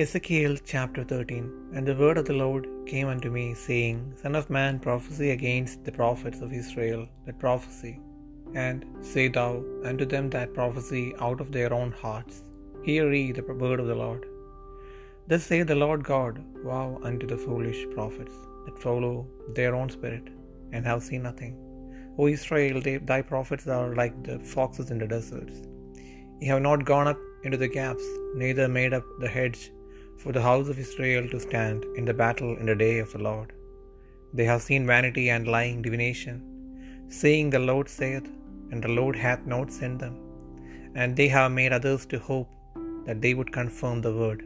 Ezekiel chapter 13 And the word of the Lord came unto me, saying, Son of man, prophesy against the prophets of Israel that prophesy. And say thou unto them that prophesy out of their own hearts, Hear ye the word of the Lord. Thus saith the Lord God, Woe unto the foolish prophets that follow their own spirit, and have seen nothing. O Israel, they, thy prophets are like the foxes in the deserts. Ye have not gone up into the gaps, neither made up the hedge for the house of Israel to stand in the battle in the day of the Lord. They have seen vanity and lying divination, saying, The Lord saith, and the Lord hath not sent them. And they have made others to hope that they would confirm the word.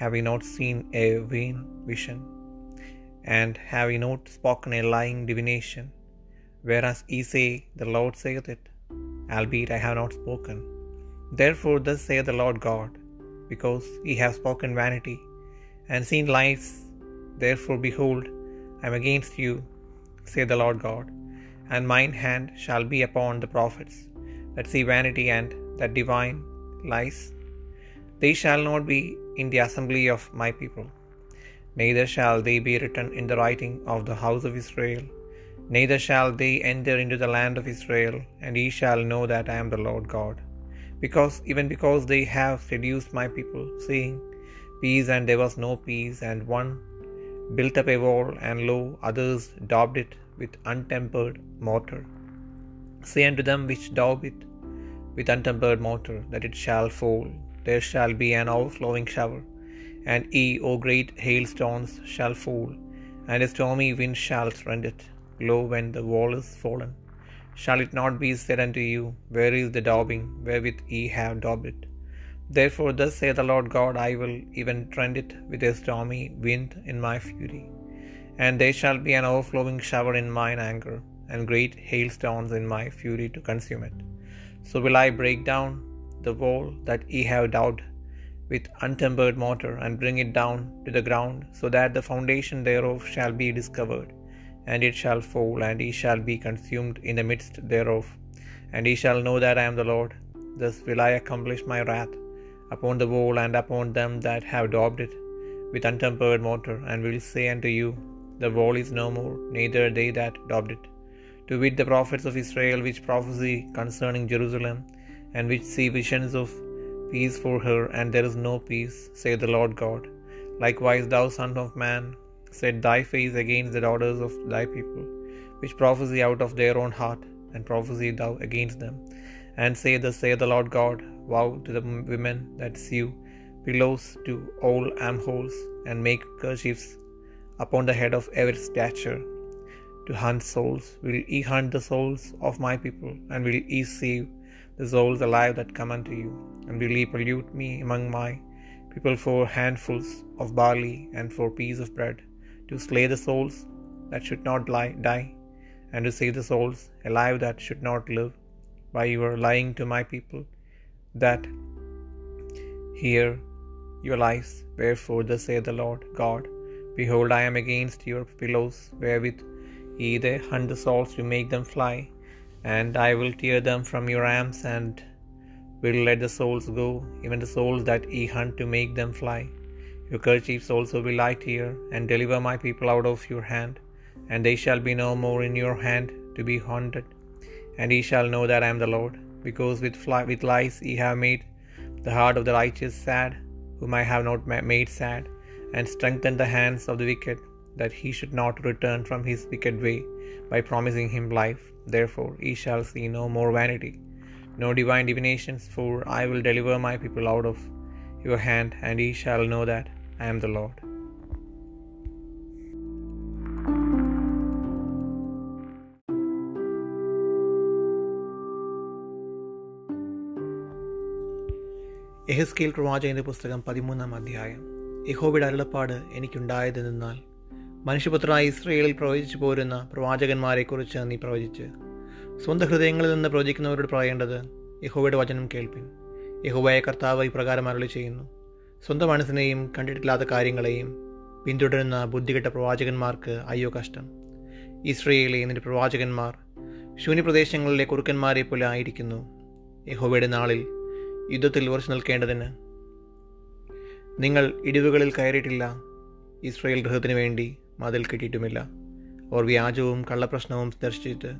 Have ye not seen a vain vision? And have ye not spoken a lying divination? Whereas ye say, The Lord saith it, albeit I have not spoken. Therefore, thus saith the Lord God, because ye have spoken vanity, and seen lies, therefore, behold, I am against you, saith the Lord God, and mine hand shall be upon the prophets that see vanity and that divine lies. They shall not be in the assembly of my people, neither shall they be written in the writing of the house of Israel, neither shall they enter into the land of Israel, and ye shall know that I am the Lord God because even because they have seduced my people, saying, Peace, and there was no peace, and one built up a wall, and lo, others daubed it with untempered mortar. Say unto them which daub it with untempered mortar, that it shall fall, there shall be an overflowing shower, and ye, O great hailstones, shall fall, and a stormy wind shall rend it. Lo, when the wall is fallen, Shall it not be said unto you, Where is the daubing wherewith ye have daubed it? Therefore, thus saith the Lord God, I will even rend it with a stormy wind in my fury, and there shall be an overflowing shower in mine anger, and great hailstones in my fury to consume it. So will I break down the wall that ye have daubed with untempered mortar, and bring it down to the ground, so that the foundation thereof shall be discovered and it shall fall, and he shall be consumed in the midst thereof. And he shall know that I am the Lord. Thus will I accomplish my wrath upon the wall and upon them that have daubed it with untempered mortar, and will say unto you, The wall is no more, neither they that daubed it. To wit, the prophets of Israel which prophesy concerning Jerusalem, and which see visions of peace for her, and there is no peace, saith the Lord God. Likewise, thou son of man, set thy face against the daughters of thy people, which prophesy out of their own heart, and prophesy thou against them, and say, Thus saith the Lord God, Woe to the women that sew pillows to all armholes, and make kerchiefs upon the head of every stature, to hunt souls. Will ye hunt the souls of my people, and will ye save the souls alive that come unto you? And will ye pollute me among my people for handfuls of barley and for piece of bread? To slay the souls that should not lie, die, and to save the souls alive that should not live, by your lying to my people, that hear your lies. Wherefore, thus saith the Lord God, Behold, I am against your pillows, wherewith ye they hunt the souls to make them fly, and I will tear them from your arms, and will let the souls go, even the souls that ye hunt to make them fly. Your kerchiefs also will I tear, and deliver my people out of your hand, and they shall be no more in your hand to be haunted. And ye shall know that I am the Lord, because with, fly, with lies ye have made the heart of the righteous sad, whom I have not made sad, and strengthened the hands of the wicked, that he should not return from his wicked way, by promising him life. Therefore ye shall see no more vanity, no divine divinations, for I will deliver my people out of your hand, and ye shall know that I am the Lord. Ezekiel പ്രവാചകന്റെ പുസ്തകം പതിമൂന്നാം അധ്യായം. യഹോബിയുടെ അരുളപ്പാട് എനിക്കുണ്ടായതെന്നാൽ മനുഷ്യപുത്രനായ ഇസ്രയേലിൽ പ്രവചിച്ചു പോരുന്ന പ്രവാചകന്മാരെക്കുറിച്ച് നീ പ്രവചിച്ച്. സ്വന്തം ഹൃദയങ്ങളിൽ നിന്ന് പ്രവചിക്കുന്നവരോട് പറയേണ്ടത് യഹോബയുടെ വചനം കേൾപ്പിൻ. യഹോബായ കർത്താവ് ഇപ്രകാരം അരളി ചെയ്യുന്നു സ്വന്തം മനസ്സിനെയും കണ്ടിട്ടില്ലാത്ത കാര്യങ്ങളെയും പിന്തുടരുന്ന ബുദ്ധികെട്ട പ്രവാചകന്മാർക്ക് അയ്യോ കഷ്ടം. ഇസ്രയേലിലെ എന്നിട്ട് പ്രവാചകന്മാർ ശൂന്യപ്രദേശങ്ങളിലെ കുറുക്കന്മാരെ പോലെ ആയിരിക്കുന്നു. യഹോവയുടെ നാളിൽ യുദ്ധത്തിൽ ഉറച്ചു നിൽക്കേണ്ടതിന് നിങ്ങൾ ഇടിവുകളിൽ കയറിയിട്ടില്ല. ഇസ്രയേൽ ഗൃഹത്തിനു വേണ്ടി മതിൽ കിട്ടിയിട്ടുമില്ല. അവർ വ്യാജവും കള്ളപ്രശ്നവും ദർശിച്ചിട്ട്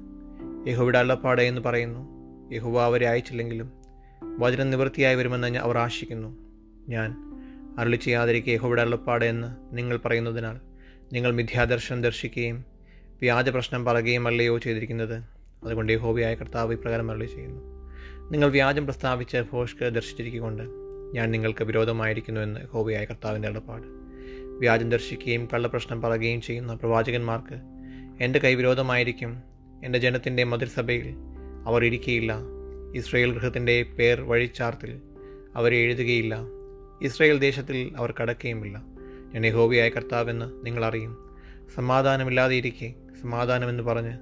യഹുവിടെ അള്ളപ്പാട് എന്ന് പറയുന്നു. യഹോവ അവരെ അയച്ചില്ലെങ്കിലും വചനം നിവൃത്തിയായി വരുമെന്ന് അവർ ആശിക്കുന്നു. ഞാൻ അരുളി ചെയ്യാതിരിക്കെ യഹോയുടെ അരുളപ്പാട് എന്ന് നിങ്ങൾ പറയുന്നതിനാൽ നിങ്ങൾ മിഥ്യാദർശനം ദർശിക്കുകയും വ്യാജ പ്രശ്നം പറയുകയും അല്ലയോ ചെയ്തിരിക്കുന്നത്. അതുകൊണ്ട് ഹോബിയായ കർത്താവ് ഇപ്രകാരം അരുളി ചെയ്യുന്നു. നിങ്ങൾ വ്യാജം പ്രസ്താവിച്ച് ഭോഷ്ക ദർശിച്ചിരിക്കൊണ്ട് ഞാൻ നിങ്ങൾക്ക് വിരോധമായിരിക്കുന്നു എന്ന് ഹോബിയായ കർത്താവിന്റെ അളപ്പാട് വ്യാജം ദർശിക്കുകയും കള്ളപ്രശ്നം പറയുകയും ചെയ്യുന്ന പ്രവാചകന്മാർക്ക് എന്റെ കൈ വിരോധമായിരിക്കും. എന്റെ ജനത്തിന്റെ മതിർസഭയിൽ അവർ ഇരിക്കുകയില്ല ഇസ്രയേൽ ഗൃഹത്തിന്റെ പേർ വഴിച്ചാർത്തിൽ അവരെ എഴുതുകയില്ല. ഇസ്രയേൽ ദേശത്തിൽ അവർ കടക്കുകയുമില്ല. ഞാൻ യഹോബിയായ കർത്താവെന്ന് നിങ്ങളറിയും സമാധാനമില്ലാതെ ഇരിക്കെ സമാധാനമെന്ന് പറഞ്ഞ്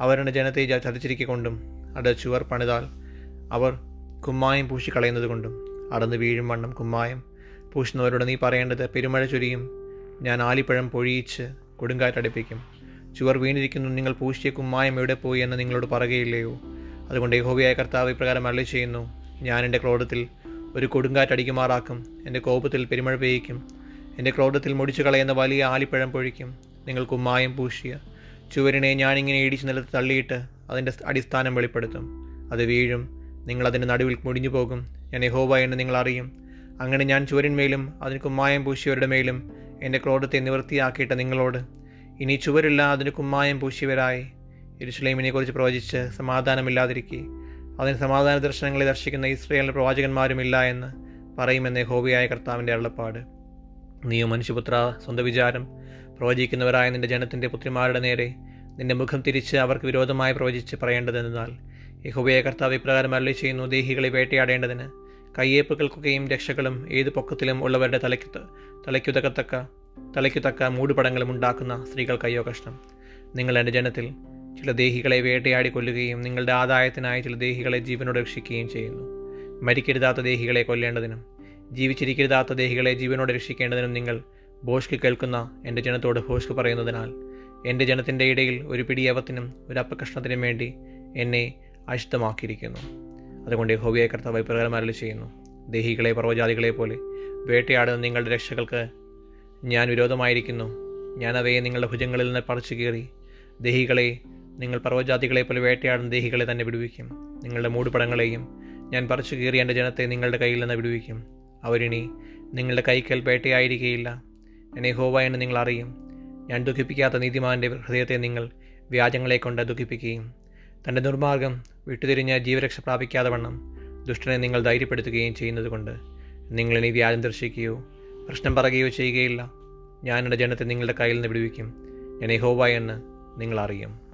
അവരുടെ ജനത്തെ ചതിച്ചിരിക്കൊണ്ടും അത് ചുവർ പണിതാൽ അവർ കുമ്മായം പൂശിക്കളയുന്നത് കൊണ്ടും അടന്ന് വീഴും വണ്ണം കുമ്മായം പൂശുന്നവരോട് നീ പറയേണ്ടത് പെരുമഴ ചൊരിയും. ഞാൻ ആലിപ്പഴം പൊഴിയിച്ച് കൊടുങ്കാറ്റടിപ്പിക്കും ചുവർ വീണിരിക്കുന്നു നിങ്ങൾ പൂശിയ കുമ്മായം എവിടെ പോയി എന്ന് നിങ്ങളോട് പറയുകയില്ലയോ അതുകൊണ്ട് യഹോബിയായ കർത്താവ് ഇപ്രകാരം അള്ളി ചെയ്യുന്നു ഞാൻ എന്റെ ക്രോധത്തിൽ ഒരു കൊടുങ്കാറ്റടിക്കുമാറാക്കും. എന്റെ കോപത്തിൽ പെരുമഴ പെയ്യിക്കും. എന്റെ ക്രോധത്തിൽ മുടിച്ചു കളയുന്ന വലിയ ആലിപ്പഴം പൊഴിക്കും. നിങ്ങൾ കുമ്മായം പൂശിയ. ചുവരിനെ ഞാനിങ്ങനെ ഇടിച്ചു നിലത്ത് തള്ളിയിട്ട് അതിന്റെ അടിസ്ഥാനം വെളിപ്പെടുത്തും. അത് വീഴും. നിങ്ങൾ അതിന്റെ നടുവിൽ മുടിഞ്ഞു പോകും. ഞാൻ യഹോബ എന്ന് നിങ്ങൾ അറിയും. അങ്ങനെ ഞാൻ ചുവരിന്മേലും അതിന് കുമ്മായം പൂശിയവരുടെ മേലും എന്റെ ക്രോധത്തെ നിവൃത്തിയാക്കിയിട്ട് നിങ്ങളോട് ഇനി ചുവരില്ല അതിന് കുമ്മായം പൂശിയവരായി. ഇരുഷ്ലൈമിനെക്കുറിച്ച് പ്രവചിച്ച് സമാധാനമില്ലാതിരിക്കെ. അതിന് സമാധാന ദർശനങ്ങളെ ദർശിക്കുന്ന ഇസ്രയേലിന്റെ പ്രവാചകന്മാരുമില്ല എന്ന് പറയുമെന്ന് ഹോബിയായ കർത്താവിന്റെ അള്ളപ്പാട് നീയോ മനുഷ്യപുത്ര സ്വന്തം വിചാരം പ്രവചിക്കുന്നവരായ നിന്റെ ജനത്തിന്റെ പുത്രിമാരുടെ നേരെ നിന്റെ മുഖം തിരിച്ച് അവർക്ക് വിരോധമായി പ്രവചിച്ച് പറയേണ്ടതെന്നാൽ യഹോബയായ കർത്താവ് ഇപ്രകാരം അരളി ചെയ്യുന്നു ദേഹികളെ വേട്ടയാടേണ്ടതിന് കയ്യേപ്പുകൾക്കൊക്കെയും രക്ഷകളും ഏത് പൊക്കത്തിലും ഉള്ളവരുടെ തലയ്ക്ക് തലയ്ക്കുതക്കത്തക്ക തലയ്ക്കുതക്ക മൂടുപടങ്ങളും ഉണ്ടാക്കുന്ന സ്ത്രീകൾക്കയ്യോ കഷ്ടം. നിങ്ങൾ എന്റെ ജനത്തിൽ ചില ദേഹികളെ വേട്ടയാടി കൊല്ലുകയും നിങ്ങളുടെ ആദായത്തിനായി ചില ദേഹികളെ ജീവനോട് രക്ഷിക്കുകയും ചെയ്യുന്നു. മരിക്കരുതാത്ത ദേഹികളെ കൊല്ലേണ്ടതിനും ജീവിച്ചിരിക്കരുതാത്ത ദേഹികളെ ജീവനോട് രക്ഷിക്കേണ്ടതിനും നിങ്ങൾ ഭോഷ്ക്ക് കേൾക്കുന്ന എന്റെ ജനത്തോട് ഭോഷ്ക്ക് പറയുന്നതിനാൽ എന്റെ ജനത്തിന്റെ ഇടയിൽ ഒരു പിടിയവത്തിനും ഒരു അപ്പകഷ്ണത്തിനും വേണ്ടി എന്നെ അശുദ്ധമാക്കിയിരിക്കുന്നു. അതുകൊണ്ട് ഹോവിയെ കർത്താവ് പ്രകാരം ചെയ്യുന്നു. ദേഹികളെ പർവജാതികളെ പോലെ വേട്ടയാടുന്ന നിങ്ങളുടെ രക്ഷകൾക്ക് ഞാൻ വിരോധമായിരിക്കുന്നു. ഞാൻ അവയെ നിങ്ങളുടെ ഭുജങ്ങളിൽ നിന്ന് പറിച്ചു കീറി ദേഹികളെ നിങ്ങൾ പർവജാതികളെ പോലെ വേട്ടയാടുന്ന ദേഹികളെ തന്നെ വിടുവിക്കും. നിങ്ങളുടെ മൂടുപടങ്ങളെയും ഞാൻ പറിച്ചു കീറി എന്റെ ജനത്തെ നിങ്ങളുടെ കയ്യിൽ നിന്ന് വിടുവിക്കും. അവരിനി നിങ്ങളുടെ കൈക്കൽ വേട്ടയായിരിക്കുകയില്ല എന്നെ ഹോവ എന്ന് നിങ്ങൾ അറിയും. ഞാൻ ദുഃഖിപ്പിക്കാത്ത നീതിമാന്റെ ഹൃദയത്തെ നിങ്ങൾ വ്യാജങ്ങളെ കൊണ്ട് ദുഃഖിപ്പിക്കുകയും തന്റെ ദുർമാർഗം വിട്ടുതിരിഞ്ഞ ജീവരക്ഷ പ്രാപിക്കാതെ വണ്ണം ദുഷ്ടനെ നിങ്ങൾ ധൈര്യപ്പെടുത്തുകയും ചെയ്യുന്നതുകൊണ്ട് നിങ്ങളിനി വ്യാജം ദർശിക്കുകയോ പ്രശ്നം പറയുകയോ ചെയ്യുകയില്ല. ഞാൻ എന്റെ ജനത്തെ നിങ്ങളുടെ കയ്യിൽ നിന്ന് വിടുവിക്കും. ഞാൻ ഹോവ എന്ന് നിങ്ങൾ അറിയും.